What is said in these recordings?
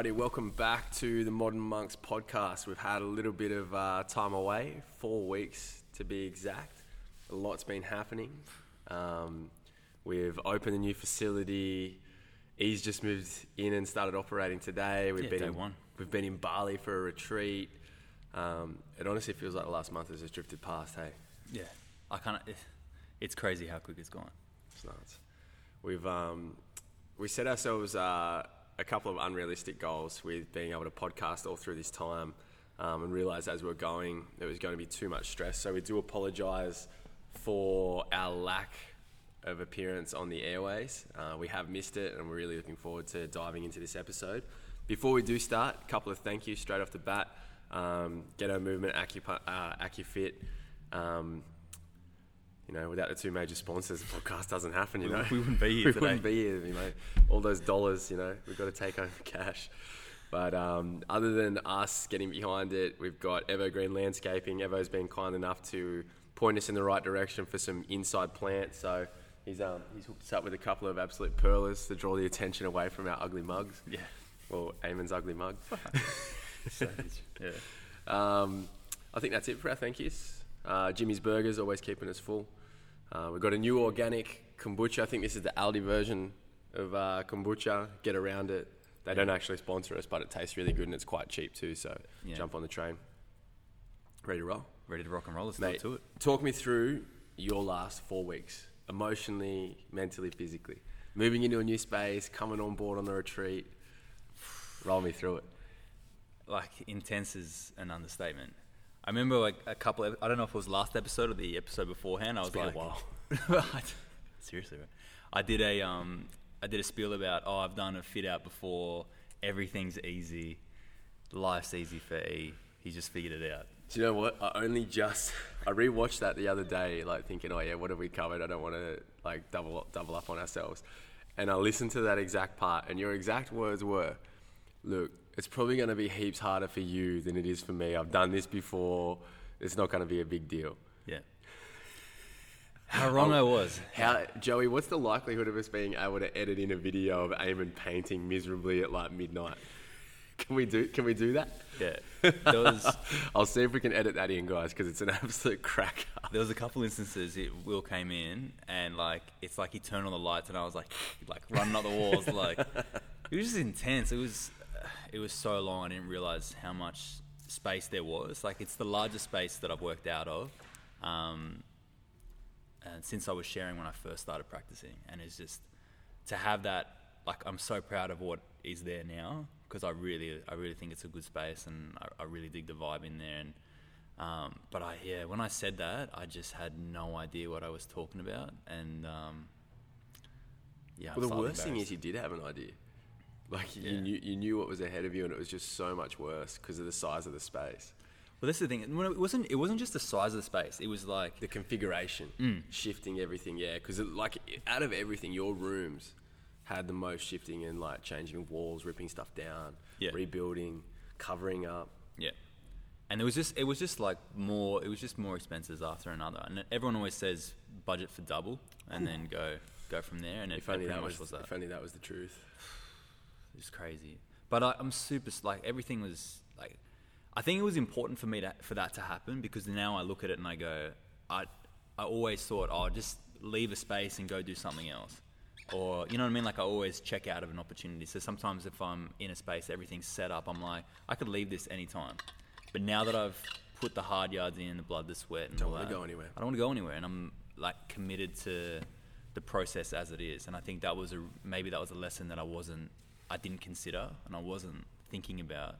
Alrighty, welcome back to the Modern Monks podcast. We've had a little bit of uh, time away, four weeks to be exact. A lot's been happening. Um, we've opened a new facility. He's just moved in and started operating today. We've Yeah, been in, one. We've been in Bali for a retreat. Um, it honestly feels like the last month has just drifted past. Hey, Yeah, I kind of. It's crazy how quick it's gone. It's nuts. We've um, we set ourselves uh, a couple of unrealistic goals with being able to podcast all through this time, um, and realised as we were going there was going to be too much stress. So we do apologise for our lack of appearance on the airways. Uh, we have missed it, and we're really looking forward to diving into this episode. Before we do start, a couple of thank yous straight off the bat. Um, Ghetto Movement, Acupa- uh, AcuFit. Um, you know, without the two major sponsors, the podcast doesn't happen. You We- know, we wouldn't be here we today. wouldn't be here. You know, all those dollars. You know, we've got to take home the cash. But um, other than us getting behind it, we've got Evergreen Landscaping. Evo's been kind enough to point us in the right direction for some inside plants. So he's um, he's hooked us up with a couple of absolute pearlers to draw the attention away from our ugly mugs. Yeah. Well, Eamon's ugly mug. Yeah. Um, I think that's it for our thank yous. Uh, Jimmy's Burgers always keeping us full. Uh, we've got a new organic kombucha. I think this is the Aldi version of uh, kombucha. Get around it. They don't actually sponsor us, but it tastes really good and it's quite cheap too. So Yeah. jump on the train. Ready to roll, Ready to rock and roll. Let's mate. get to it. Talk me through your last four weeks, emotionally, mentally, physically. Moving into a new space, coming on board on the retreat. Roll me through it. Like intense is an understatement. I remember like a couple. Of, I don't know if it was last episode or the episode beforehand. I was like, while. seriously, bro. I did a um, I did a spiel about oh, I've done a fit out before. Everything's easy. Life's easy for E. He just figured it out. Do you know what? I only just I rewatched that the other day, like thinking, oh yeah, what have we covered? I don't want to like double up, double up on ourselves. And I listened to that exact part, and your exact words were, "Look, it's probably going to be heaps harder for you than it is for me. I've done this before. It's not going to be a big deal." Yeah. How wrong I was. How, Joey? What's the likelihood of us being able to edit in a video of Eamon painting miserably at like midnight? Can we do? Can we do that? Yeah. Was I'll see if we can edit that in, guys, because it's an absolute cracker. there was a couple instances it, Will came in and like it's like he turned on the lights and I was like like running up the walls like it was just intense. It was it was so long I didn't realize how much space there was. Like it's the largest space that I've worked out of. Um, and since I was sharing when I first started practicing, and it's just to have that. Like I'm so proud of what is there now because I really, I really think it's a good space, and I, I really dig the vibe in there. And um, but I, yeah, when I said that, I just had no idea what I was talking about, and um, yeah. I'm Well, the worst thing is you did have an idea. Like you knew you knew what was ahead of you, and it was just so much worse because of the size of the space, Well, that's the thing. It wasn't. It wasn't just the size of the space. It was like the configuration, Mm. shifting everything. Yeah, because like out of everything, your rooms had the most shifting and like changing walls, ripping stuff down, Yeah. rebuilding, covering up. Yeah. And it was just it was just like more it was just more expenses after another. And everyone always says budget for double and then go go from there and it, If only it pretty that much was, was that. if only that was the truth. It was crazy. But I, I'm super like everything was like I think it was important for me to for that to happen because now I look at it and I go I I always thought oh just leave a space and go do something else. Or you know what I mean like I always check out of an opportunity. So sometimes if I'm in a space everything's set up I'm like I could leave this anytime. But now that I've put the hard yards in, the blood, the sweat, and Don't all wanna that, go anywhere. I don't want to go anywhere, and I'm like committed to the process as it is. And I think that was a maybe that was a lesson that I wasn't, I didn't consider, and I wasn't thinking about.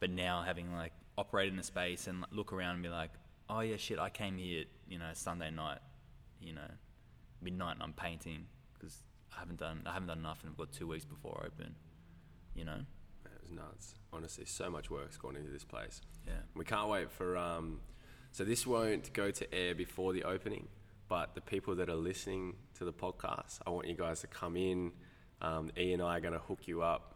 But now having like operated in a space and look around and be like, oh yeah, shit, I came here, you know, Sunday night, you know, midnight, and I'm painting because I haven't done I haven't done enough, and I've got two weeks before I open, you know. It was nuts. Honestly, so much work's gone into this place. Yeah. We can't wait for. Um, so this won't go to air before the opening, but the people that are listening to the podcast, I want you guys to come in. Um, E and I are going to hook you up.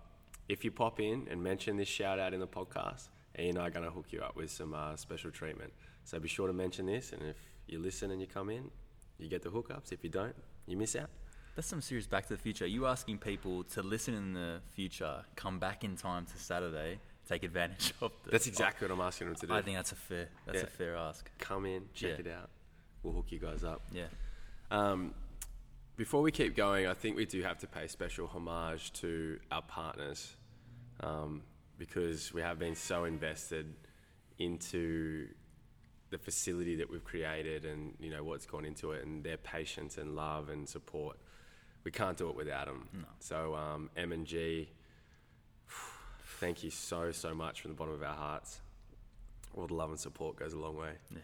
If you pop in and mention this shout out in the podcast, E and I are going to hook you up with some uh, special treatment. So be sure to mention this, and if you listen and you come in, you get the hookups. If you don't, you miss out. That's some serious Back to the Future. Are you asking people to listen in the future, come back in time to Saturday, take advantage of the. That's exactly what I'm asking them to do. I think that's a fair. That's Yeah. a fair ask. Come in, check Yeah. it out. We'll hook you guys up. Yeah. Um, before we keep going, I think we do have to pay special homage to our partners um, because we have been so invested into the facility that we've created and you know what's gone into it and their patience and love and support. We can't do it without them. No. So um, M and G, thank you so so much from the bottom of our hearts. All the love and support goes a long way. Yeah.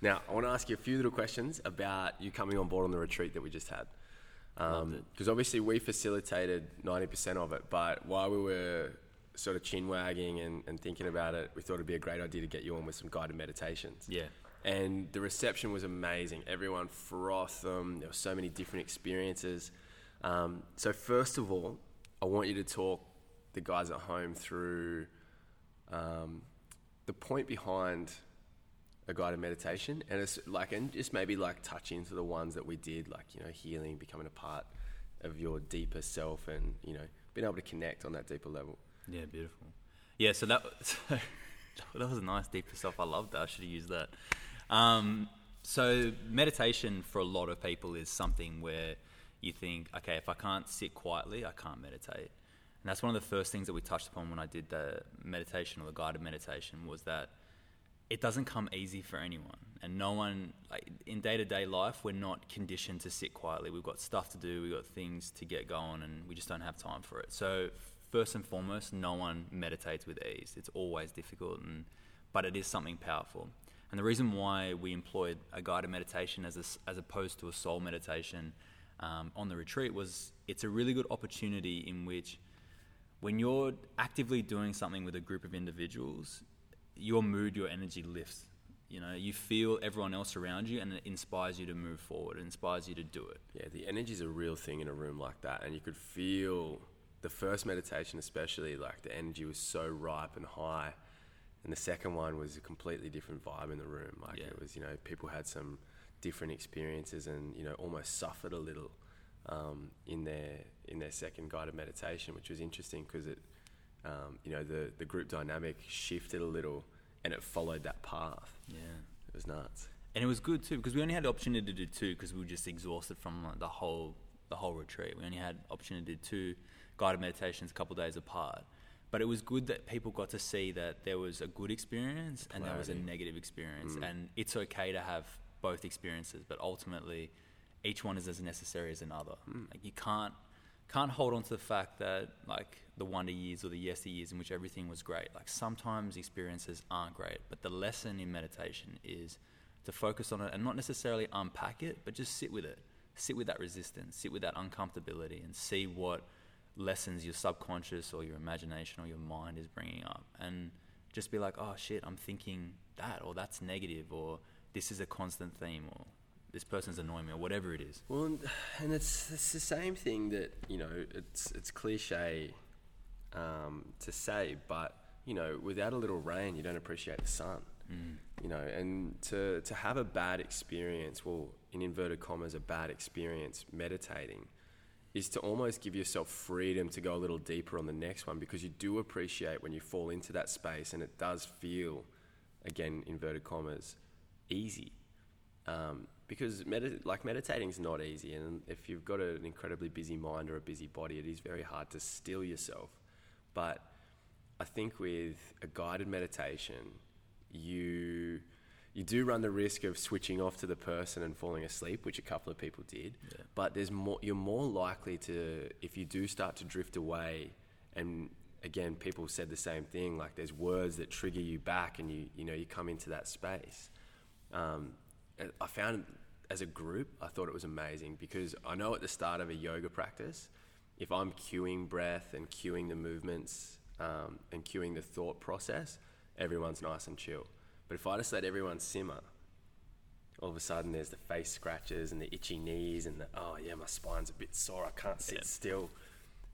Now, I want to ask you a few little questions about you coming on board on the retreat that we just had. Because obviously we facilitated 90% of it, but while we were sort of chin wagging and, and thinking about it, we thought it'd be a great idea to get you on with some guided meditations. Yeah. And the reception was amazing. Everyone frothed them. There were so many different experiences. Um, so, first of all, I want you to talk the guys at home through um, the point behind a guided meditation, and it's like, and just maybe like touch into the ones that we did, like you know, healing, becoming a part of your deeper self, and you know, being able to connect on that deeper level. Yeah, beautiful. Yeah, so that that was a nice deep stuff. I loved that. I should have used that. Um, so meditation for a lot of people is something where you think, okay, if I can't sit quietly, I can't meditate. And that's one of the first things that we touched upon when I did the meditation or the guided meditation was that it doesn't come easy for anyone. And no one, like in day to day life, we're not conditioned to sit quietly. We've got stuff to do, we've got things to get going, and we just don't have time for it. So, first and foremost, no one meditates with ease. It's always difficult, and, but it is something powerful. And the reason why we employed a guided meditation as, a as opposed to a soul meditation um, on the retreat was it's a really good opportunity in which when you're actively doing something with a group of individuals, your mood, your energy lifts. You know, you feel everyone else around you, and it inspires you to move forward. It inspires you to do it. Yeah, the energy is a real thing in a room like that, and you could feel the first meditation, especially like the energy was so ripe and high, and the second one was a completely different vibe in the room. Like Yeah. it was, you know, people had some different experiences, and you know, almost suffered a little um, in their in their second guided meditation, which was interesting because it, um, you know, the the group dynamic shifted a little, and it followed that path. Yeah. It was nuts. and it was good too because we only had the opportunity to do two because we were just exhausted from like, the whole the whole retreat. We only had opportunity to do two guided meditations a couple days apart. But it was good that people got to see that there was a good experience and there was a negative experience, and it's okay to have both experiences. But ultimately, each one is as necessary as another. Like you can't can't hold on to the fact that like the wonder years or the yester years in which everything was great. Like sometimes experiences aren't great, but the lesson in meditation is to focus on it and not necessarily unpack it, but just sit with it. Sit with that resistance, sit with that uncomfortability, and see what lessons your subconscious or your imagination or your mind is bringing up. And just be like, oh shit, I'm thinking that, or that's negative, or this is a constant theme, or this person's annoying me, or whatever it is. Well, and, and it's it's the same thing that you know it's it's cliche um, to say, but you know, without a little rain, you don't appreciate the sun. You know, and to to have a bad experience, well, in inverted commas, a bad experience meditating, is to almost give yourself freedom to go a little deeper on the next one because you do appreciate when you fall into that space, and it does feel, again, inverted commas, easy um, because medit- like meditating is not easy, and if you've got an incredibly busy mind or a busy body, it is very hard to still yourself. But I think with a guided meditation, you you do run the risk of switching off to the person and falling asleep, which a couple of people did. Yeah. But there's more. You're more likely to if you do start to drift away, and again, people said the same thing. Like there's words that trigger you back, and you you know you come into that space um, I found as a group, I thought it was amazing because I know at the start of a yoga practice, if I'm cueing breath and cueing the movements um, and cueing the thought process, everyone's nice and chill. But if I just let everyone simmer, all of a sudden there's the face scratches and the itchy knees and the, oh yeah, my spine's a bit sore, I can't sit Yeah. still.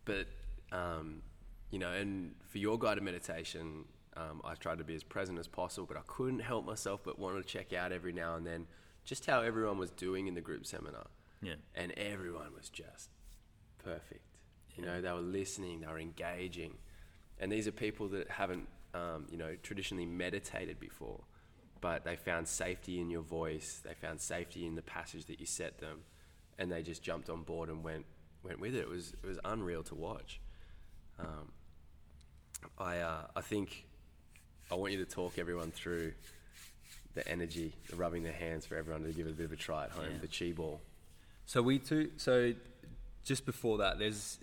But, um, you know, and for your guided meditation, um, I tried to be as present as possible, but I couldn't help myself but want to check out every now and then just how everyone was doing in the group seminar. Yeah. and everyone was just perfect. You know, they were listening, they were engaging, and these are people that haven't, um, you know, traditionally meditated before, but they found safety in your voice, they found safety in the passage that you set them, and they just jumped on board and went went with it. It was it was unreal to watch. Um, I uh, I think I want you to talk everyone through the energy, the rubbing their hands for everyone to give it a bit of a try at home, Yeah. the chi ball. So we too. So just before that, there's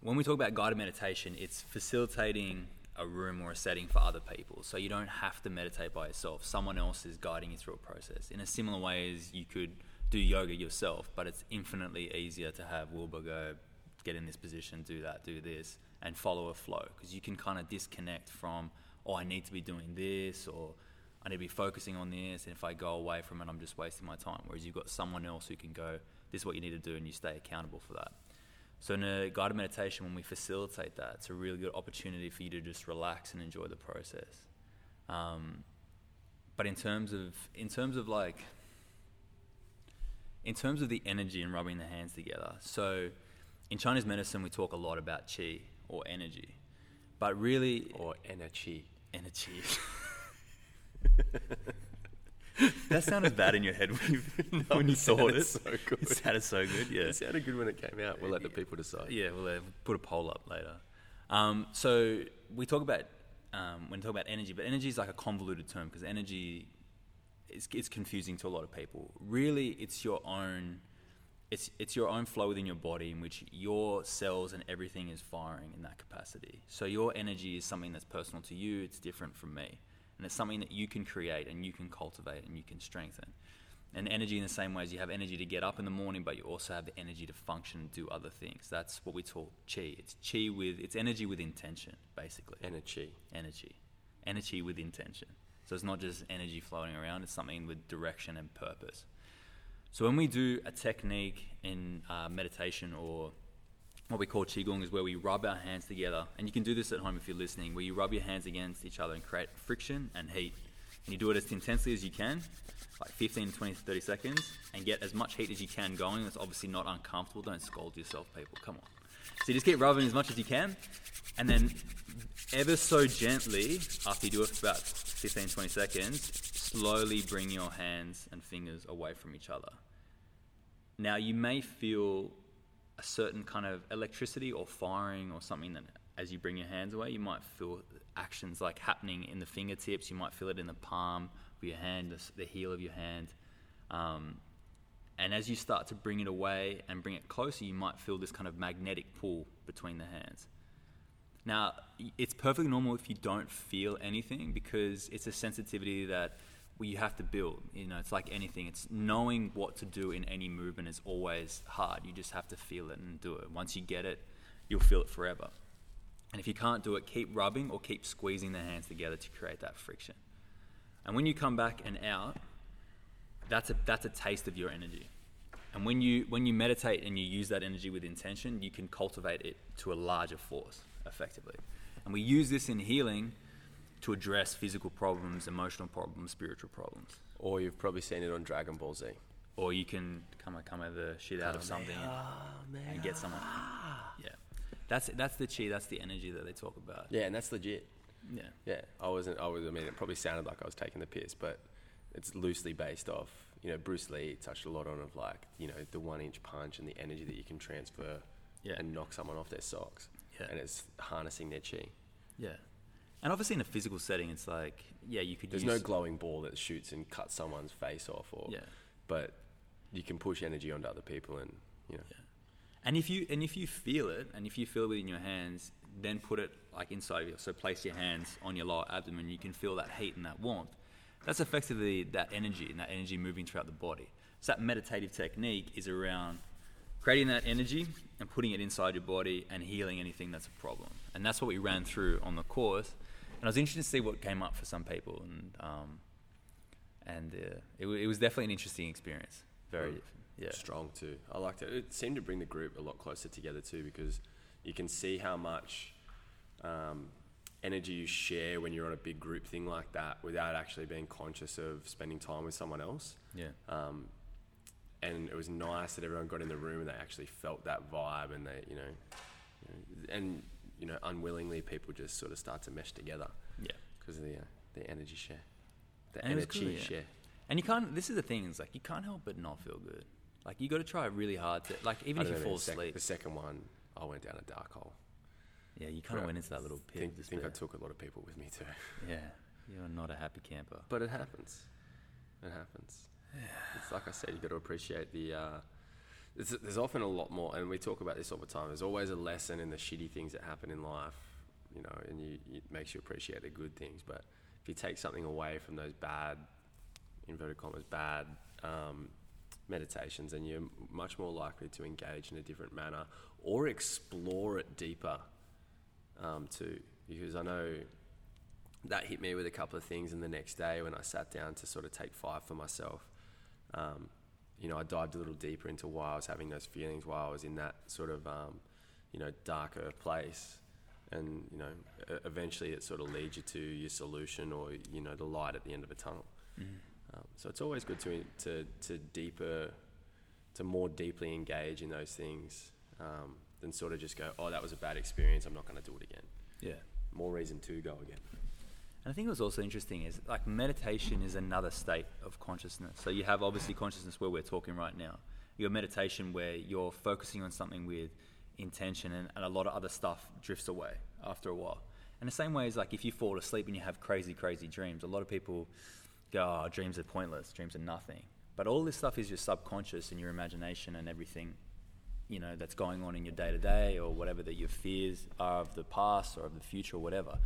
when we talk about guided meditation, it's facilitating a room or a setting for other people. So you don't have to meditate by yourself. Someone else is guiding you through a process in a similar way as you could do yoga yourself, but it's infinitely easier to have Wilbur go, get in this position, do that, do this, and follow a flow because you can kind of disconnect from, oh, I need to be doing this or I need to be focusing on this, and if I go away from it, I'm just wasting my time. Whereas you've got someone else who can go, this is what you need to do, and you stay accountable for that. So in a guided meditation, when we facilitate that, it's a really good opportunity for you to just relax and enjoy the process. Um, but in terms of in terms of like in terms of the energy and rubbing the hands together, so in Chinese medicine we talk a lot about qi or energy, but really Or energy. energy. that sounded bad in your head when you, when you it thought sounded it. so good. It sounded so good. Yeah. It sounded good when it came out. We'll let the people decide. Yeah, we'll uh, put a poll up later. Um, so we talk about um, when we talk about energy, but energy is like a convoluted term because energy is it's confusing to a lot of people. Really, it's your own. It's, it's your own flow within your body in which your cells and everything is firing in that capacity. So your energy is something that's personal to you. It's different from me, and it's something that you can create and you can cultivate and you can strengthen. And energy in the same way as you have energy to get up in the morning, but you also have the energy to function and do other things. That's what we call chi. It's chi with it's energy with intention, basically. Energy. Energy, energy with intention. So it's not just energy floating around; it's something with direction and purpose. So when we do a technique in uh, meditation or what we call qigong is where we rub our hands together, and you can do this at home if you're listening, where you rub your hands against each other and create friction and heat. And you do it as intensely as you can, like 15, 20, 30 seconds, and get as much heat as you can going. That's obviously not uncomfortable. Don't scold yourself, people. Come on. So you just keep rubbing as much as you can, and then ever so gently, after you do it for about 15, 20 seconds, slowly bring your hands and fingers away from each other. Now, you may feel a certain kind of electricity or firing or something that as you bring your hands away, you might feel actions like happening in the fingertips, you might feel it in the palm of your hand, the, heel of your hand. Um, and as you start to bring it away and bring it closer, you might feel this kind of magnetic pull between the hands. Now, it's perfectly normal if you don't feel anything because it's a sensitivity that you have to build. You know, it's like anything. It's knowing what to do in any movement is always hard. You just have to feel it and do it. Once you get it, you'll feel it forever. And if you can't do it, keep rubbing or keep squeezing the hands together to create that friction. And when you come back and out, that's a that's a taste of your energy. And when you when you meditate and you use that energy with intention, you can cultivate it to a larger force effectively. And we use this in healing to address physical problems, emotional problems, spiritual problems. Or you've probably seen it on Dragon Ball Z. Or you can kamehameha the shit out of something and, and get someone. Yeah, that's that's the chi. That's the energy that they talk about. Yeah, and that's legit. Yeah, Yeah, I wasn't. I was. I mean, it probably sounded like I was taking the piss, but it's loosely based off. You know, Bruce Lee touched a lot on of like you know the one inch punch and the energy that you can transfer Yeah. and knock someone off their socks. Yeah. And it's harnessing their chi. yeah. And obviously in a physical setting, it's like yeah, you could. There's use, no glowing ball that shoots and cuts someone's face off, or Yeah. but you can push energy onto other people, and you know, Yeah. And if you and if you feel it, and if you feel it within your hands, then put it like inside of you. So place your hands on your lower abdomen. You can feel that heat and that warmth. That's effectively that energy and that energy moving throughout the body. So that meditative technique is around creating that energy and putting it inside your body and healing anything that's a problem. And that's what we ran through on the course. And I was interested to see what came up for some people, and um, and uh, it, wa- it was definitely an interesting experience. Very, Mm. yeah, strong too. I liked it. It seemed to bring the group a lot closer together too, because you can see how much um, energy you share when you're on a big group thing like that, without actually being conscious of spending time with someone else. yeah, Um, and it was nice that everyone got in the room and they actually felt that vibe, and they, you know, you know and you know, unwillingly people just sort of start to mesh together Yeah. because of the uh, the energy share, the And energy cool, yeah. share. And you can't. This is the thing. It's like you can't help but not feel good. Like you got to try really hard to. Like even if you know, fall sec- asleep. the second one, I went down a dark hole. Yeah, you kind of went into that little I pit. think, think I took a lot of people with me too. Yeah, you're not a happy camper. But it happens. It happens. It's like I said, you got to appreciate the. Uh, there's, there's often a lot more, and we talk about this all the time. There's always a lesson in the shitty things that happen in life, you know, and you, it makes you appreciate the good things. But if you take something away from those bad, inverted commas, bad um, meditations, then you're much more likely to engage in a different manner or explore it deeper um, too. Because I know that hit me with a couple of things. And the next day, when I sat down to sort of take five for myself, um, you know, I dived a little deeper into why I was having those feelings, why I was in that sort of, um, you know, darker place. And, you know, eventually it sort of leads you to your solution or, you know, the light at the end of a tunnel. Um, so it's always good to, to, to deeper, to more deeply engage in those things um, than sort of just go, oh, that was a bad experience, I'm not going to do it again. Yeah. More reason to go again. And I think what's also interesting is like meditation is another state of consciousness. So you have obviously consciousness where we're talking right now. Your meditation where you're focusing on something with intention and, and a lot of other stuff drifts away after a while. And the same way is like if you fall asleep and you have crazy, crazy dreams, a lot of people go, oh, dreams are pointless, dreams are nothing. But all this stuff is your subconscious and your imagination and everything, you know, that's going on in your day to day or whatever that your fears are of the past or of the future or whatever.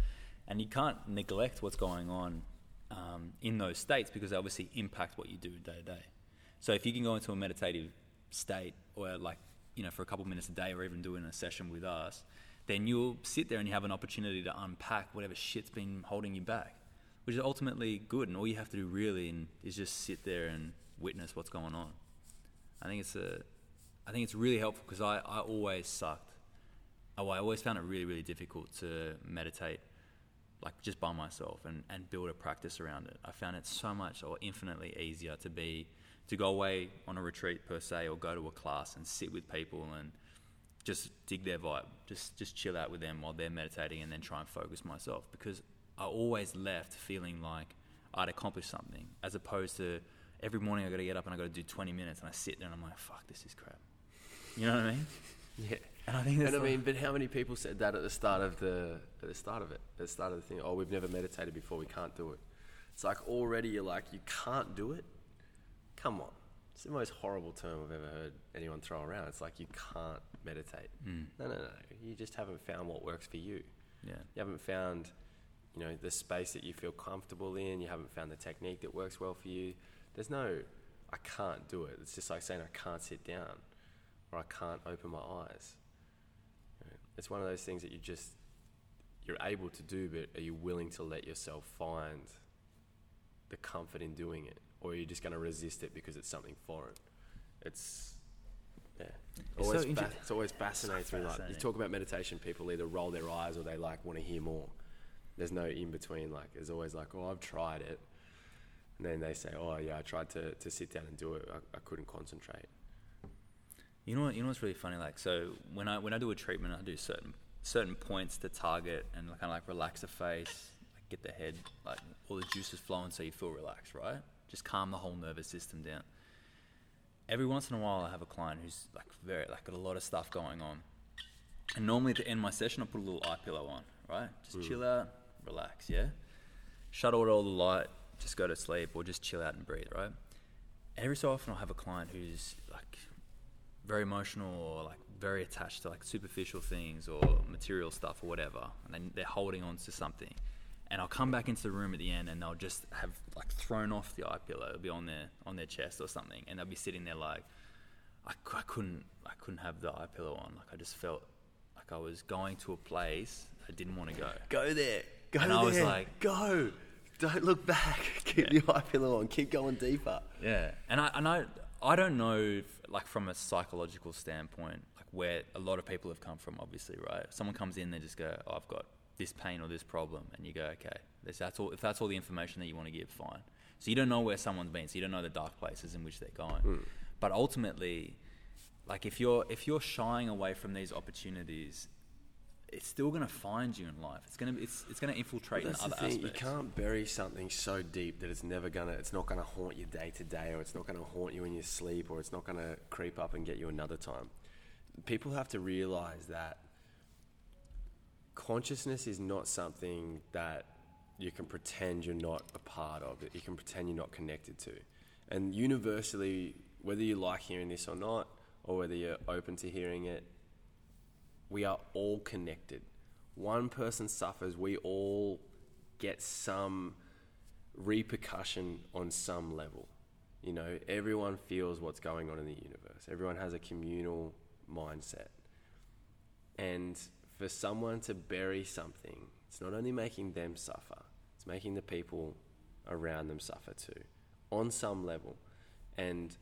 And you can't neglect what's going on um, in those states because they obviously impact what you do day to day. So if you can go into a meditative state or like, you know, for a couple minutes a day or even doing a session with us, then you'll sit there and you have an opportunity to unpack whatever shit's been holding you back, which is ultimately good. And all you have to do really is just sit there and witness what's going on. I think it's a, I think it's really helpful because I, I always sucked. Oh, I always found it really, really difficult to meditate, like just by myself and, and build a practice around it. I found it so much or infinitely easier to be, to go away on a retreat per se or go to a class and sit with people and just dig their vibe, just just chill out with them while they're meditating and then try and focus myself because I always left feeling like I'd accomplished something as opposed to every morning I got to get up and I got to do 20 minutes and I sit there and I'm like, fuck, this is crap. You know what I mean? Yeah. And I think that's And I like- mean, but how many people said that at the start of the at the start of it, at the start of the thing? Oh, we've never meditated before. We can't do it. It's like already you're like you can't do it. Come on, it's the most horrible term I've ever heard anyone throw around. It's like you can't meditate. Mm. No, no, no. You just haven't found what works for you. yeah. You haven't found, you know, the space that you feel comfortable in. You haven't found the technique that works well for you. There's no, I can't do it. It's just like saying I can't sit down, or I can't open my eyes. It's one of those things that you just, you're able to do, but are you willing to let yourself find the comfort in doing it, or are you just going to resist it because it's something foreign? It's yeah. It's so Always inter- fa- it's always fascinates me. Like you talk about meditation, people either roll their eyes or they like want to hear more. There's no in between. Like there's always like, oh, I've tried it, and then they say, oh yeah, I tried to, to sit down and do it. I, I couldn't concentrate. You know what? You know what's really funny? Like, so when I when I do a treatment, I do certain certain points to target and kind of like relax the face, like get the head, like all the juices flowing, so you feel relaxed, right? Just calm the whole nervous system down. Every once in a while, I have a client who's like very like got a lot of stuff going on, and normally at the end of my session, I put a little eye pillow on, right? Just mm. chill out, relax, yeah. Shut out all the light, just go to sleep, or just chill out and breathe, right? Every so often, I'll have a client who's very emotional or like very attached to like superficial things or material stuff or whatever, and then they're holding on to something. And I'll come back into the room at the end, and they'll just have like thrown off the eye pillow. It'll be on their on their chest or something, and they'll be sitting there like, I, I couldn't I couldn't have the eye pillow on. Like I just felt like I was going to a place I didn't want to go. Go there. Go And I was like- go. Don't look back. Keep Yeah. the eye pillow on. Keep going deeper. Yeah, and I and I I don't know like from a psychological standpoint, like where a lot of people have come from. Obviously, right? If someone comes in, they just go, "Oh, I've got this pain or this problem," and you go, "Okay, this, that's all." If that's all the information that you want to give, fine. So you don't know where someone's been, so you don't know the dark places in which they're going. Hmm. But ultimately, like if you're if you're shying away from these opportunities, it's still gonna find you in life. It's gonna it's it's gonna infiltrate in other aspects. You can't bury something so deep that it's never gonna, it's not gonna haunt you day to day, or it's not gonna haunt you in your sleep, or it's not gonna creep up and get you another time. People have to realize that consciousness is not something that you can pretend you're not a part of. That you can pretend you're not connected to, and universally, whether you like hearing this or not, or whether you're open to hearing it, we are all connected. One person suffers, we all get some repercussion on some level. You know, everyone feels what's going on in the universe. Everyone has a communal mindset. And for someone to bury something, it's not only making them suffer, it's making the people around them suffer too, on some level. And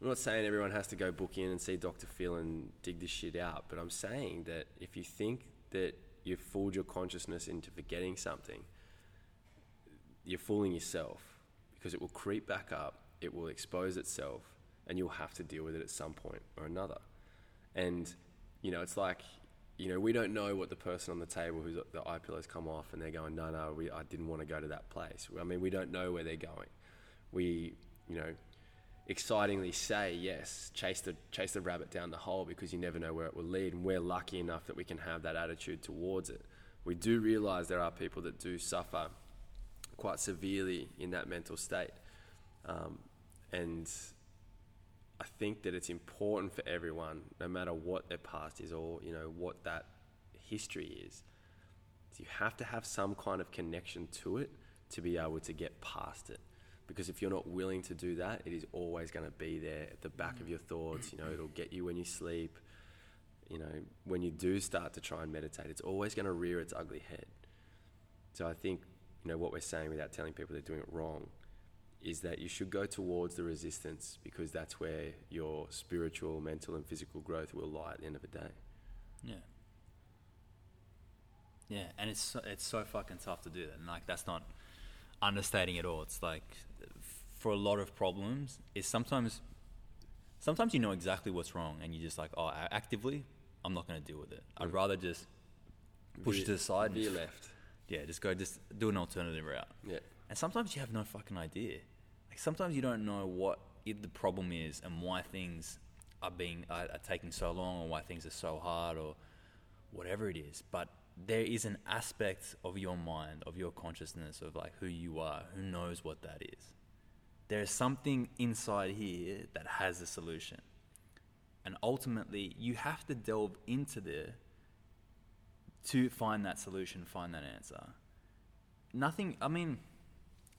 I'm not saying everyone has to go book in and see Dr. Phil and dig this shit out, but I'm saying that if you think that you've fooled your consciousness into forgetting something, you're fooling yourself because it will creep back up, it will expose itself, and you'll have to deal with it at some point or another. And, you know, it's like, you know, we don't know what the person on the table who's the eye pillows come off and they're going, no, no, we, I didn't want to go to that place. I mean, we don't know where they're going. We, you know, excitingly say yes, chase the chase the rabbit down the hole because you never know where it will lead, and we're lucky enough that we can have that attitude towards it. We do realize there are people that do suffer quite severely in that mental state, um, and I think that it's important for everyone, no matter what their past is or you know what that history is. You have to have some kind of connection to it to be able to get past it because if you're not willing to do that, it is always going to be there at the back of your thoughts. You know, it'll get you when you sleep. You know, when you do start to try and meditate, it's always going to rear its ugly head. So I think, you know, what we're saying without telling people they're doing it wrong is that you should go towards the resistance because that's where your spiritual, mental, and physical growth will lie at the end of the day. Yeah. Yeah, and it's so, it's so fucking tough to do that, and like that's not understating it all. It's like for a lot of problems, is sometimes sometimes you know exactly what's wrong, and you're just like, oh, actively, I'm not going to deal with it. I'd rather just push Veer- it to the side. and veer left. Yeah, just go, just do an alternative route. Yeah. And sometimes you have no fucking idea. Like sometimes you don't know what it, the problem is and why things are being are, are taking so long or why things are so hard or whatever it is. But there is an aspect of your mind, of your consciousness, of like who you are, who knows what that is. There is something inside here that has a solution. And ultimately, you have to delve into there to find that solution, find that answer. Nothing, I mean,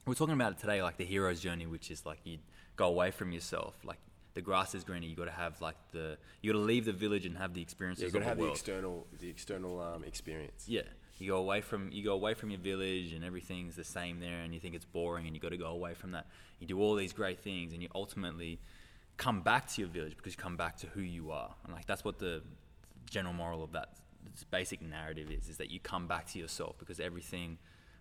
we're talking about it today, like the hero's journey, which is like you go away from yourself. Like the grass is greener. You got to have like the, you got to leave the village and have the experiences Yeah, of got to have the the external, the external um, experience. Yeah, you go away from you go away from your village and everything's the same there, and you think it's boring, and you got to go away from that. You do all these great things, and you ultimately come back to your village because you come back to who you are, and like that's what the general moral of that basic narrative is: is that you come back to yourself because everything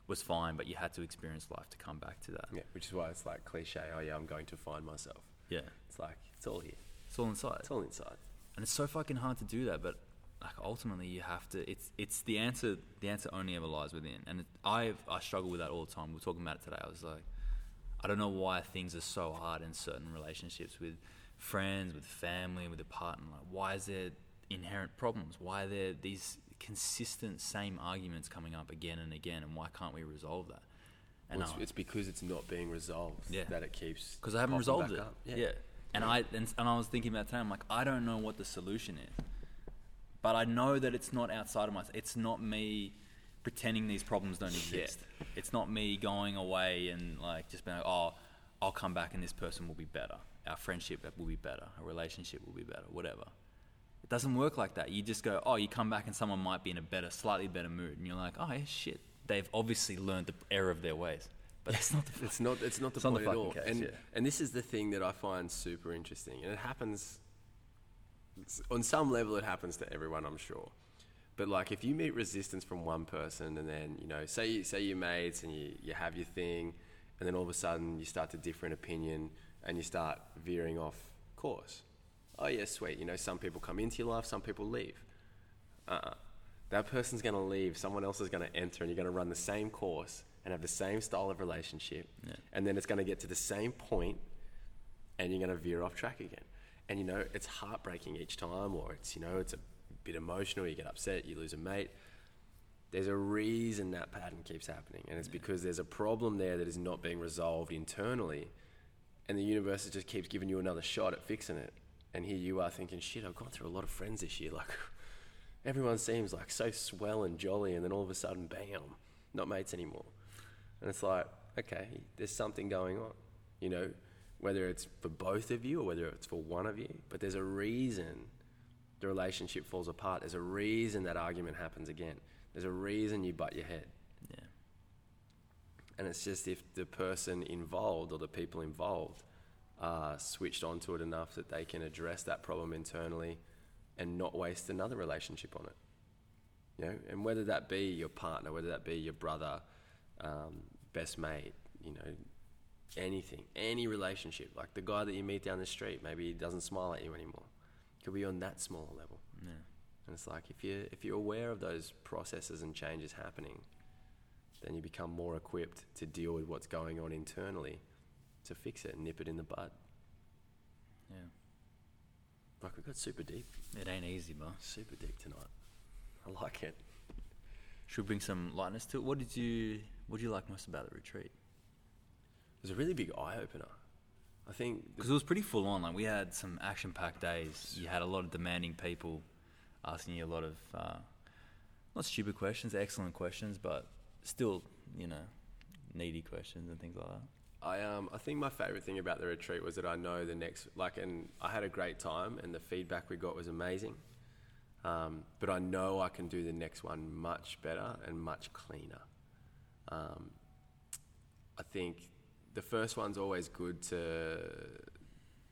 was fine, but you had to experience life to come back to that. Yeah, which is why it's like cliche. Oh yeah, I'm going to find myself. Yeah, It's like it's all here. it's all inside. It's all inside. and it's so fucking hard to do that but like ultimately you have to it's it's the answer the answer only ever lies within and it, i i struggle with that all the time We're talking about it today i was like i don't know why things are so hard in certain relationships with friends with family with a partner like why is there inherent problems why are there these consistent same arguments coming up again and again and why can't we resolve that and Well, it's, I- it's because it's not being resolved Yeah. that it keeps because I haven't resolved it. up. Yeah. And I and, and I was thinking about today. I'm like, I don't know what the solution is, but I know that it's not outside of myself. It's not me pretending these problems don't Yeah. exist. It's not me going away and like just being like, oh, I'll come back and this person will be better. Our friendship will be better. Our relationship will be better. Whatever. It doesn't work like that. You just go, oh, you come back and someone might be in a better, slightly better mood, and you're like, oh, yeah, shit. They've obviously learned the error of their ways. But that's not the It's not. It's not the It's not the at fucking all. case, and yeah. and this is the thing that I find super interesting, and it happens on some level. It happens to everyone, I'm sure. But like, if you meet resistance from one person, and then you know, say you, say you're mates, and you you have your thing, and then all of a sudden you start to differ in opinion, and you start veering off course. Oh yeah, sweet. You know, some people come into your life, some people leave. Uh-uh. That person's going to leave. Someone else is going to enter, and you're going to run the same course and have the same style of relationship, Yeah. and then it's going to get to the same point, and you're going to veer off track again. And you know, it's heartbreaking each time, or it's you know, it's a bit emotional. You get upset, you lose a mate. There's a reason that pattern keeps happening, and it's because there's a problem there that is not being resolved internally, and the universe just keeps giving you another shot at fixing it. And here you are thinking, shit, I've gone through a lot of friends this year. Like, everyone seems like so swell and jolly, and then all of a sudden, bam, not mates anymore. And it's like, okay, there's something going on, you know, whether it's for both of you or whether it's for one of you, but there's a reason the relationship falls apart. There's a reason that argument happens again. There's a reason you butt your head. Yeah. And it's just if the person involved or the people involved are switched onto it enough that they can address that problem internally and not waste another relationship on it. You know, and whether that be your partner, whether that be your brother, um, best mate, you know, anything, any relationship, like the guy that you meet down the street, maybe he doesn't smile at you anymore. Could be on that small level. Yeah. And it's like if you're if you're aware of those processes and changes happening, then you become more equipped to deal with what's going on internally to fix it and nip it in the bud. Yeah. Like we got super deep, It ain't easy, bro. super deep tonight. I like it. Should we bring some lightness to it? What did you What did you like most about the retreat? It was a really big eye opener. I think Because it was pretty full on. Like we had some action packed days. You had a lot of demanding people asking you a lot of uh, not stupid questions, excellent questions, but still, you know, needy questions and things like that. I um I think my favorite thing about the retreat was that I know the next like and I had a great time and the feedback we got was amazing. Um, but I know I can do the next one much better and much cleaner. Um, I think the first one's always good to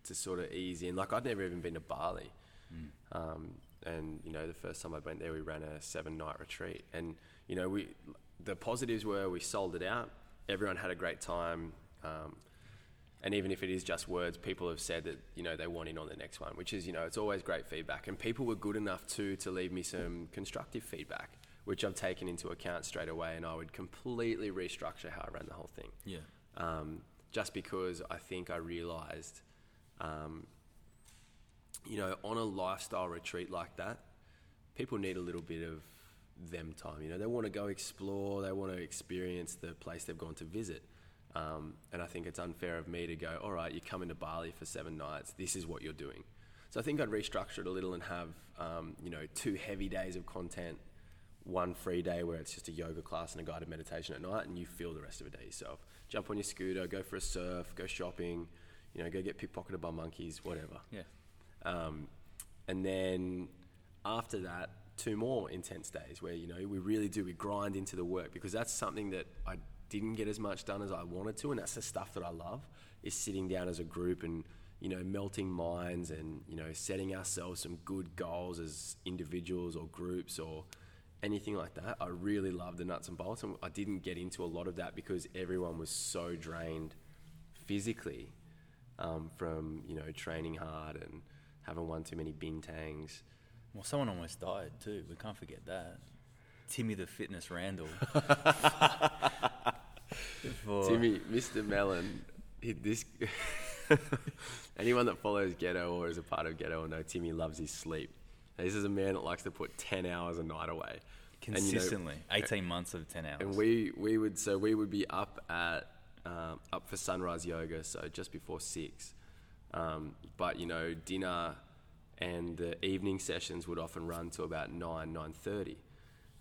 to sort of ease in. Like I'd never even been to Bali, um, and you know the first time I went there, we ran a seven night retreat, and you know we the positives were we sold it out. Everyone had a great time. Um, and even if it is just words, people have said that you know they want in on the next one, which is you know it's always great feedback. And people were good enough too to leave me some constructive feedback, which I've taken into account straight away, and I would completely restructure how I ran the whole thing. Yeah. Um, just because I think I realised, um, you know, on a lifestyle retreat like that, people need a little bit of them time. You know, they want to go explore, they want to experience the place they've gone to visit. Um, and I think it's unfair of me to go, all right, you're coming to Bali for seven nights, this is what you're doing. So I think I'd restructure it a little and have, um, you know, two heavy days of content, one free day where it's just a yoga class and a guided meditation at night, and you feel the rest of the day yourself. Jump on your scooter, go for a surf, go shopping, you know, go get pickpocketed by monkeys, whatever. Yeah. Um, and then after that, two more intense days where you know we really do we grind into the work because that's something that I didn't get as much done as I wanted to, and that's the stuff that I love is sitting down as a group and you know melting minds and you know setting ourselves some good goals as individuals or groups or anything like that. I really love the nuts and bolts, and I didn't get into a lot of that because everyone was so drained physically um, from you know training hard and having one too many bintangs. Well, someone almost died too. We can't forget that. Timmy the Fitness Randall. Timmy, Mr. Mellon, he, this. anyone that follows Ghetto or is a part of Ghetto will know Timmy loves his sleep. This is a man that likes to put ten hours a night away And, you know, consistently, 18 months of 10 hours. And we, we would so we would be up at um, up for sunrise yoga, so just before six. Um, but you know, dinner and the evening sessions would often run to about nine nine thirty,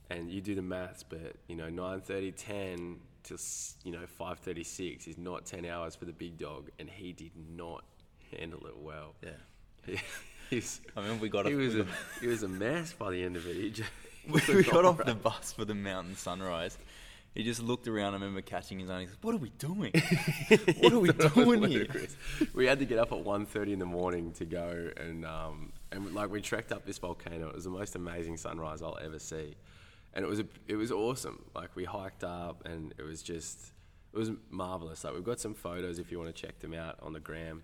and you do the maths. But you know, 9:30, 10 till you know five thirty six is not ten hours for the big dog, and he did not handle it well. yeah. He, he's, I remember we got he off, was we a he was a mess by the end of it. He just, got, we got off the bus for the mountain sunrise. He just looked around. I remember catching his eye. He said, "What are we doing? what are we doing here?" we had to get up at 1.30 in the morning to go and um, and like we trekked up this volcano. It was the most amazing sunrise I'll ever see, and it was a, it was awesome. Like we hiked up and it was just it was marvelous. Like we've got some photos if you want to check them out on the gram.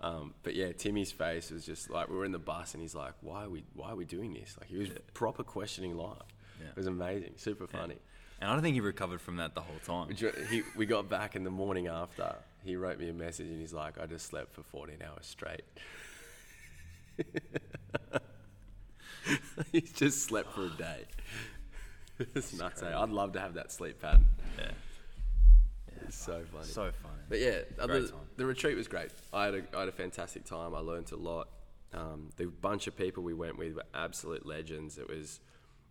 Um, but yeah, Timmy's face was just like we were in the bus, and he's like, "Why are we? Why are we doing this?" Like he was proper questioning life. Yeah. It was amazing, super funny. And I don't think he recovered from that the whole time. He, we got back in the morning after. He wrote me a message, and he's like, "I just slept for 14 hours straight." he just slept for a day. it's nuts. eh? I'd love to have that sleep pattern. Yeah. It's so funny. So funny. But yeah, time. the retreat was great. I had a, I had a fantastic time. I learned a lot. Um, the bunch of people we went with were absolute legends. It was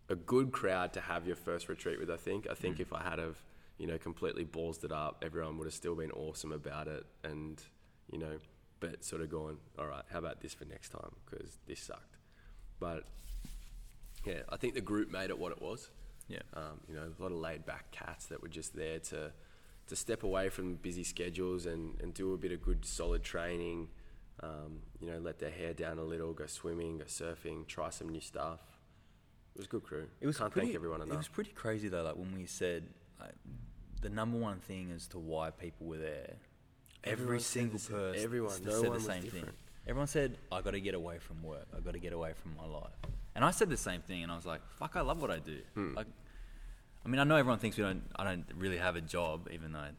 a good crowd to have your first retreat with. I think. I Mm. think if I had have you know completely ballsed it up, everyone would have still been awesome about it. And you know, but sort of going, all right, how about this for next time? Because this sucked. But yeah, I think the group made it what it was. Yeah. Um, you know, a lot of laid back cats that were just there to to step away from busy schedules and, and do a bit of good solid training. Um, you know, let their hair down a little, go swimming, go surfing, try some new stuff. It was a good crew. It was Can't pretty, thank everyone enough. It was pretty crazy though. Like when we said like, the number one thing as to why people were there. Every Everyone said single the person everyone, no said the same thing. Everyone said, "I got to get away from work. I got to get away from my life." And I said the same thing, and I was like, "Fuck, I love what I do." Hmm. Like, I mean, I know everyone thinks we don't. I don't really have a job, even though I,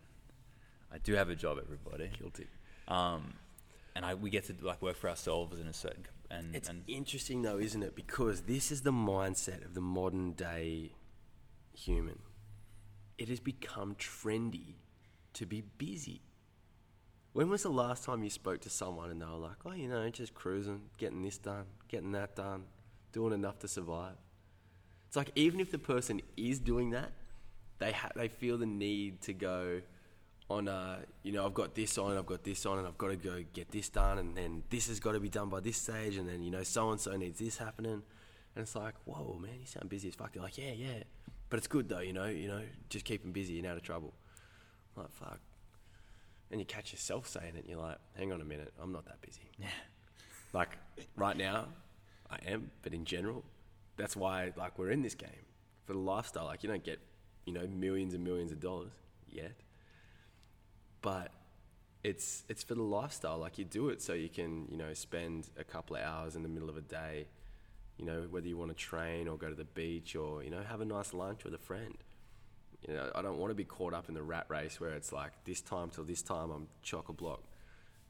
I do have a job. Everybody. Guilty. Um, and I we get to like work for ourselves in a certain and It's and interesting though, isn't it? Because this is the mindset of the modern day human. It has become trendy to be busy. When was the last time you spoke to someone and they were like, oh, you know, just cruising, getting this done, getting that done, doing enough to survive? It's like even if the person is doing that, they ha- they feel the need to go on. Uh, you know, I've got this on, I've got this on, and I've got to go get this done, and then this has got to be done by this stage, and then you know, so and so needs this happening, and it's like, whoa, man, you sound busy as fuck. They're like, yeah, yeah, but it's good though, you know, you know, just keep them busy and out of trouble. I'm like, fuck. And you catch yourself saying it, and you're like, hang on a minute, I'm not that busy. yeah, Like right now, I am, but in general, that's why like we're in this game for the lifestyle. Like you don't get, you know, millions and millions of dollars yet, but it's it's for the lifestyle. Like you do it so you can, you know, spend a couple of hours in the middle of a day, you know, whether you want to train or go to the beach or you know have a nice lunch with a friend. You know, I don't want to be caught up in the rat race where it's like this time till this time I'm chock a block.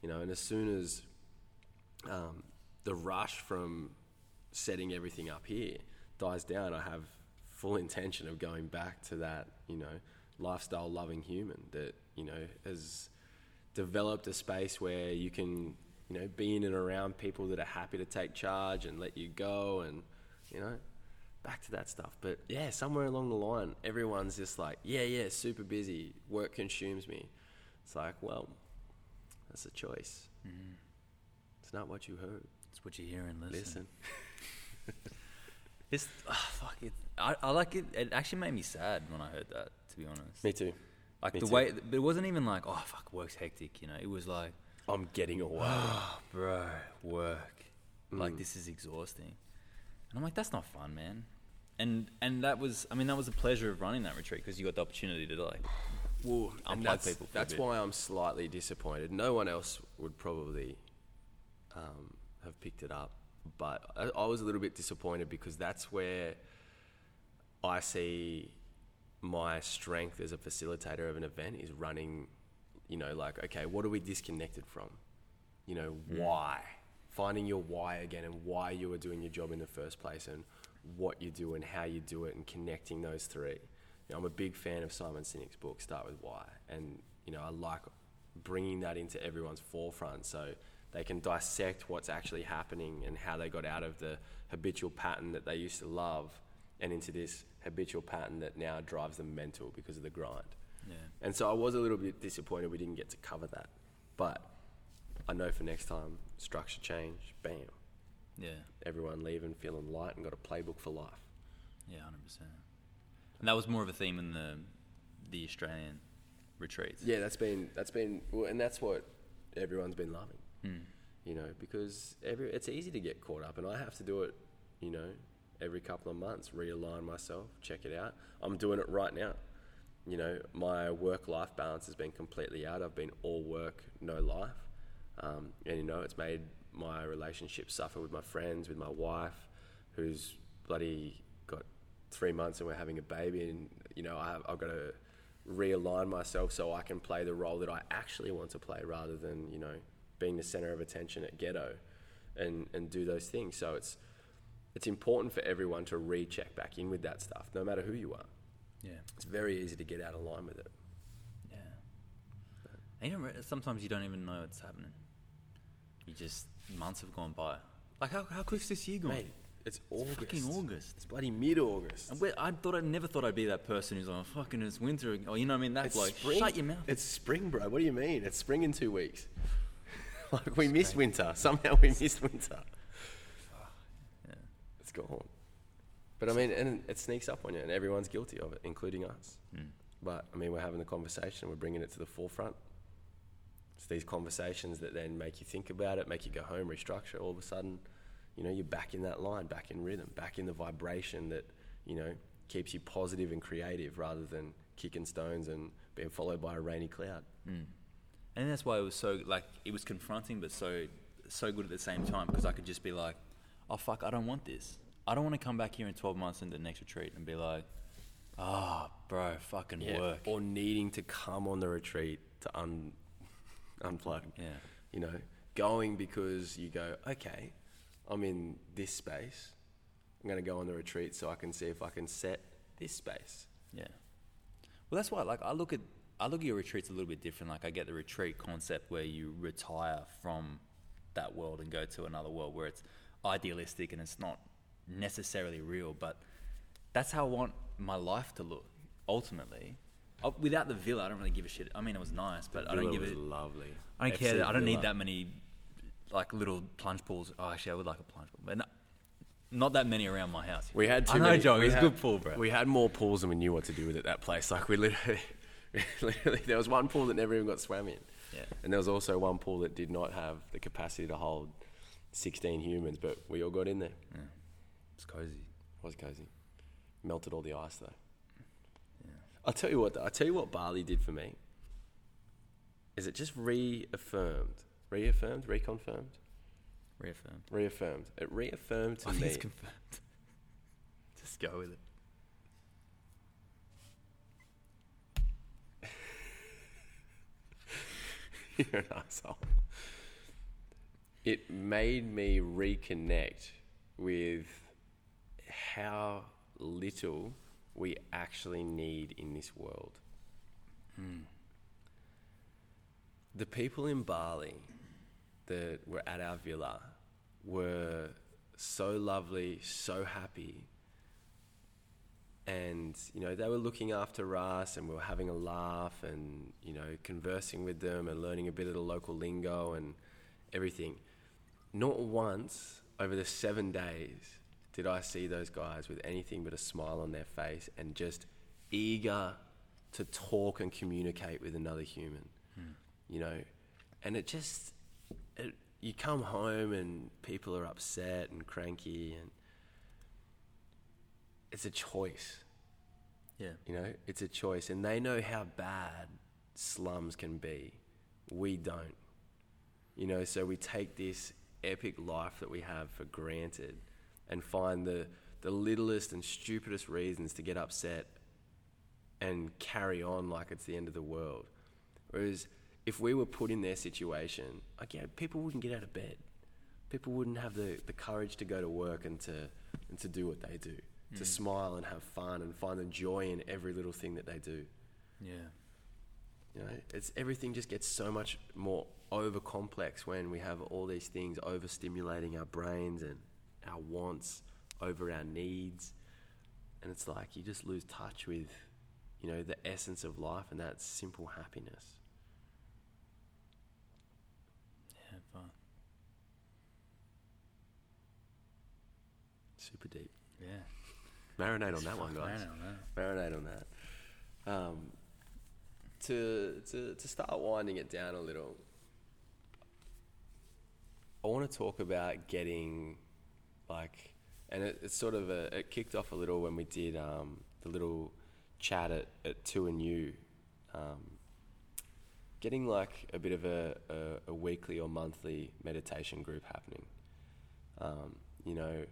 You know, and as soon as um, the rush from setting everything up here dies down, I have full intention of going back to that, you know, lifestyle loving human that, you know, has developed a space where you can, you know, be in and around people that are happy to take charge and let you go and, you know, back to that stuff. But yeah, somewhere along the line, everyone's just like, yeah, yeah, super busy, work consumes me. It's like, well, that's a choice. Mm-hmm. It's not what you heard. It's what you hear and listen. Listen. It's ah, fuck it. I, I like it. It actually made me sad when I heard that. To be honest, Me too. like me the too. way, but it wasn't even like, oh fuck, work's hectic. You know, it was like, I'm getting away. oh, bro, work. Like Mm. this is exhausting. And I'm like, that's not fun, man. And and that was, I mean, that was the pleasure of running that retreat because you got the opportunity to like, Well, and that's, people that's why I'm slightly disappointed. No one else would probably um, have picked it up, but I, I was a little bit disappointed because that's where I see my strength as a facilitator of an event is running. You know, like okay, what are we disconnected from? You know, hmm. why? Finding your why again and why you are doing your job in the first place and what you do and how you do it and connecting those three. You know, I'm a big fan of Simon Sinek's book, Start With Why. And, you know, I like bringing that into everyone's forefront so they can dissect what's actually happening and how they got out of the habitual pattern that they used to love and into this habitual pattern that now drives them mental because of the grind. yeah, And so I was a little bit disappointed we didn't get to cover that. But I know for next time, structure change, bam, yeah, everyone leaving feeling light and got a playbook for life. yeah, hundred percent. And that was more of a theme in the the Australian retreats. Yeah, that's been that's been well, and that's what everyone's been loving. Mm. You know, because every it's easy to get caught up, and I have to do it. You know, every couple of months, realign myself, check it out. I'm doing it right now. You know, my work life balance has been completely out. I've been all work, no life. Um, and you know, it's made my relationship suffer with my friends, with my wife, who's bloody got three months and we're having a baby, and you know, I, I've got to realign myself so I can play the role that I actually want to play, rather than you know being the center of attention at ghetto, and and do those things. So it's it's important for everyone to recheck back in with that stuff, no matter who you are. Yeah. It's very easy to get out of line with it. Yeah. And you sometimes you don't even know it's happening. You just months have gone by. Like how how quick's this year gone? Mate, it's August. fucking August. It's bloody mid-August. And I thought I never thought I'd be that person who's like, fucking it's winter. Or you know what I mean? That's It's like, spring. shut your mouth. It's spring, bro. What do you mean? It's spring in two weeks. like we missed winter. Somehow we missed winter. Yeah. It's gone. But I mean, and it sneaks up on you, and everyone's guilty of it, including us. Mm. But I mean, we're having the conversation. We're bringing it to the forefront. It's these conversations that then make you think about it, make you go home, restructure. All of a sudden, you know, you're back in that line, back in rhythm, back in the vibration that you know keeps you positive and creative, rather than kicking stones and being followed by a rainy cloud. Mm. And that's why it was so like it was confronting, but so so good at the same time because I could just be like, oh fuck, I don't want this. I don't want to come back here in 12 months into the next retreat and be like, ah, bro, fucking work. or needing to come on the retreat to un unplug. yeah. You know, going because you go, okay, I'm in this space. I'm going to go on the retreat so I can see if I can set this space. Yeah. Well, that's why, like, I look at I look at your retreats a little bit different. Like, I get the retreat concept where you retire from that world and go to another world where it's idealistic and it's not necessarily real. But that's how I want my life to look. Ultimately, Uh, without the villa, I don't really give a shit. I mean, it was nice, but I don't give was it. lovely. I don't FC care. I don't need that many, like little plunge pools. Oh, actually, I would like a plunge pool, but no, not that many around my house. We had too I know, many. John. we It was a had- good pool, bro. We had more pools than we knew what to do with at that place. Like we literally, literally, there was one pool that never even got swam in, yeah. and there was also one pool that did not have the capacity to hold 16 humans, but we all got in there. yeah. It's cozy. It was cozy. Melted all the ice though. Yeah. I'll tell you what. I'll tell you what Bali did for me. Is it just reaffirmed, reaffirmed, reconfirmed, Reaffirmed. reaffirmed? It reaffirmed to oh, I think me. it's confirmed. Just go with it. You're an asshole. It made me reconnect with how little we actually need in this world. Hmm. The people in Bali that were at our villa were so lovely, so happy. And, you know, they were looking after us and we were having a laugh and, you know, conversing with them and learning a bit of the local lingo and everything. Not once over the seven days did I see those guys with anything but a smile on their face and just eager to talk and communicate with another human hmm. you know, and it just, it, you come home and people are upset and cranky, and it's a choice, Yeah. you know, it's a choice, and they know how bad slums can be. We don't, you know, so we take this epic life that we have for granted and find the, the littlest and stupidest reasons to get upset and carry on like it's the end of the world. Whereas if we were put in their situation, like yeah, people wouldn't get out of bed. People wouldn't have the, the courage to go to work and to and to do what they do. To mm. smile and have fun and find the joy in every little thing that they do. Yeah. You know, it's everything just gets so much more over complex when we have all these things overstimulating our brains and our wants over our needs. And it's like you just lose touch with, you know, the essence of life and that simple happiness. Yeah. Fun. Super deep. Yeah. Marinate on that one, guys. man, I don't. Marinate on that. Um, to, to, to start winding it down a little, I want to talk about getting like, and it, it's sort of a, it kicked off a little when we did um, the little chat at, at Two and You um, getting like a bit of a, a, a weekly or monthly meditation group happening. Um, you know,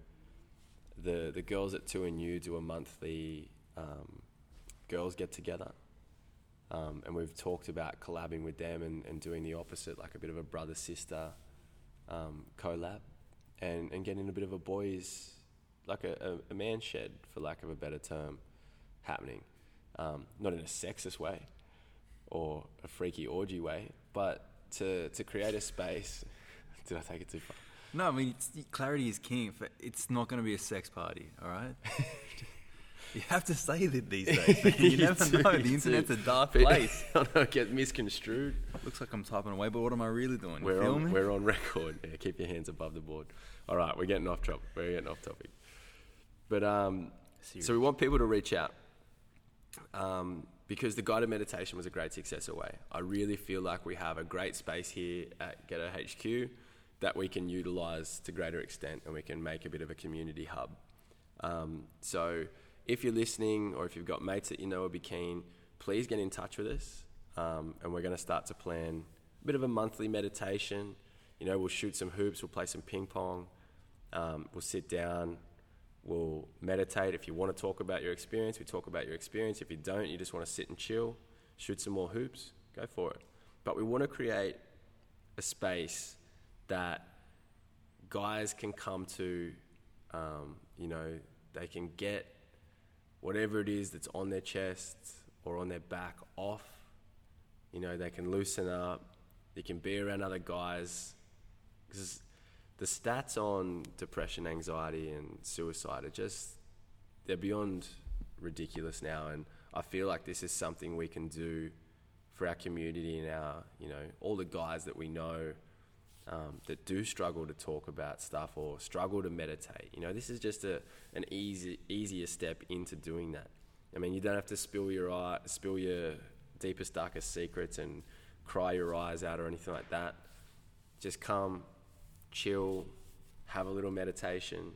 the the girls at Two and You do a monthly um, girls get together, um, and we've talked about collabing with them and, and doing the opposite, like a bit of a brother sister um, collab, and and getting a bit of a boys like a, a, a man shed, for lack of a better term, happening, um, not in a sexist way or a freaky orgy way, but to to create a space. Did I take it too far? No, I mean clarity is king. For, it's not going to be a sex party, all right? you have to say that these days. man. You, You never do, know. you The internet's do. a dark place. I know, get misconstrued. Looks like I'm typing away, but what am I really doing? We're feel on, me? we're on record. Yeah, keep your hands above the board. All right, we're getting off topic. We're getting off topic. But um, so we want people to reach out um, because the guided meditation was a great success away. I really feel like we have a great space here at Ghetto HQ that we can utilize to greater extent and we can make a bit of a community hub. Um, so if you're listening or if you've got mates that you know would be keen, please get in touch with us. Um, and we're going to start to plan a bit of a monthly meditation. You know, we'll shoot some hoops, we'll play some ping pong, um, we'll sit down, we'll meditate. If you want to talk about your experience, we talk about your experience. If you don't, you just want to sit and chill, shoot some more hoops, go for it. But we want to create a space that guys can come to, um, you know, they can get whatever it is that's on their chest or on their back off. You know, they can loosen up, they can be around other guys. Because the stats on depression, anxiety, and suicide are just, they're beyond ridiculous now. And I feel like this is something we can do for our community and our, you know, all the guys that we know um, that do struggle to talk about stuff or struggle to meditate. You know, this is just a an easy easier step into doing that. I mean, you don't have to spill your eye, spill your deepest darkest secrets and cry your eyes out or anything like that. Just come, chill, have a little meditation,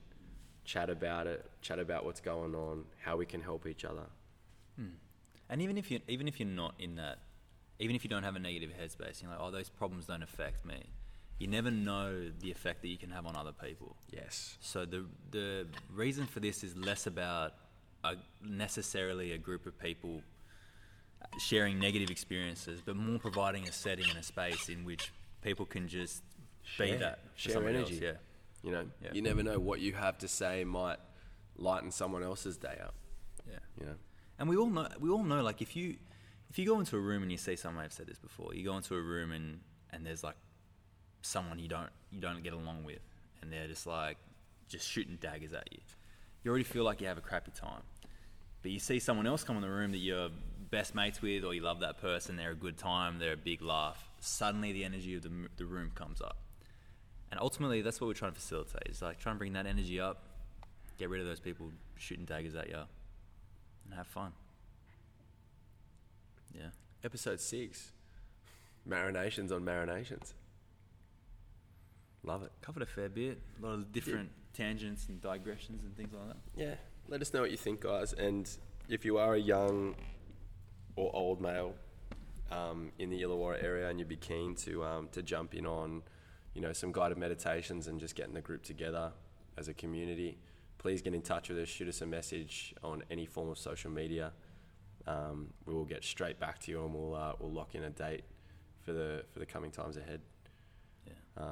chat about it, chat about what's going on, how we can help each other. And even if you even if you're not in that, even if you don't have a negative headspace, you're like, oh, those problems don't affect me. You never know the effect that you can have on other people. Yes. So the the reason for this is less about a, necessarily a group of people sharing negative experiences, but more providing a setting and a space in which people can just be that Share energy. Else. Yeah, You know, Yeah. you never know what you have to say might lighten someone else's day up. yeah. You know, And we all know, we all know, like if you, if you go into a room and you see someone, I've said this before, you go into a room and, and there's like someone you don't, you don't get along with, and they're just like, just shooting daggers at you. You already feel like you have a crappy time. But you see someone else come in the room that you're best mates with, or you love that person, they're a good time, they're a big laugh. Suddenly the energy of the, the room comes up. And ultimately, that's what we're trying to facilitate. Is like trying to bring that energy up, get rid of those people shooting daggers at you, and have fun. Yeah. episode six, marinations on marinations. Love it. Covered a fair bit. A lot of different tangents and digressions and things like that. Yeah, let us know what you think, guys. And if you are a young or old male um, in the Illawarra area and you'd be keen to um, to jump in on, you know, some guided meditations and just getting the group together as a community, please get in touch with us. Shoot us a message on any form of social media. Um, we will get straight back to you and we'll uh, we'll lock in a date for the for the coming times ahead. Yeah.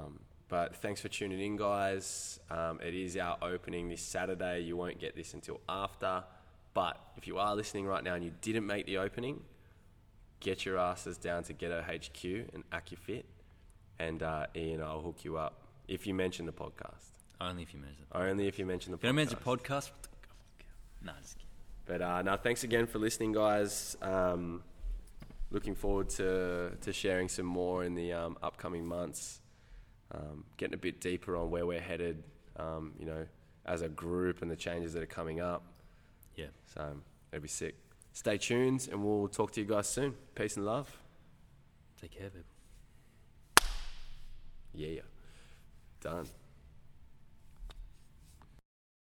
But thanks for tuning in, guys. Um, it is our opening this Saturday. You won't get this until after. But if you are listening right now and you didn't make the opening, get your asses down to Ghetto HQ and AccuFit, and uh, Ian, I'll hook you up if you mention the podcast. Only if you mention it. Only if you mention the If you don't mention podcast. podcast, no, just kidding. But uh, no, thanks again for listening, guys. Um, looking forward to, to sharing some more in the um, upcoming months. Um, getting a bit deeper on where we're headed, um, you know, as a group and the changes that are coming up. Yeah. So it'll be sick. Stay tuned, and we'll talk to you guys soon. Peace and love. Take care, people. Yeah. Done.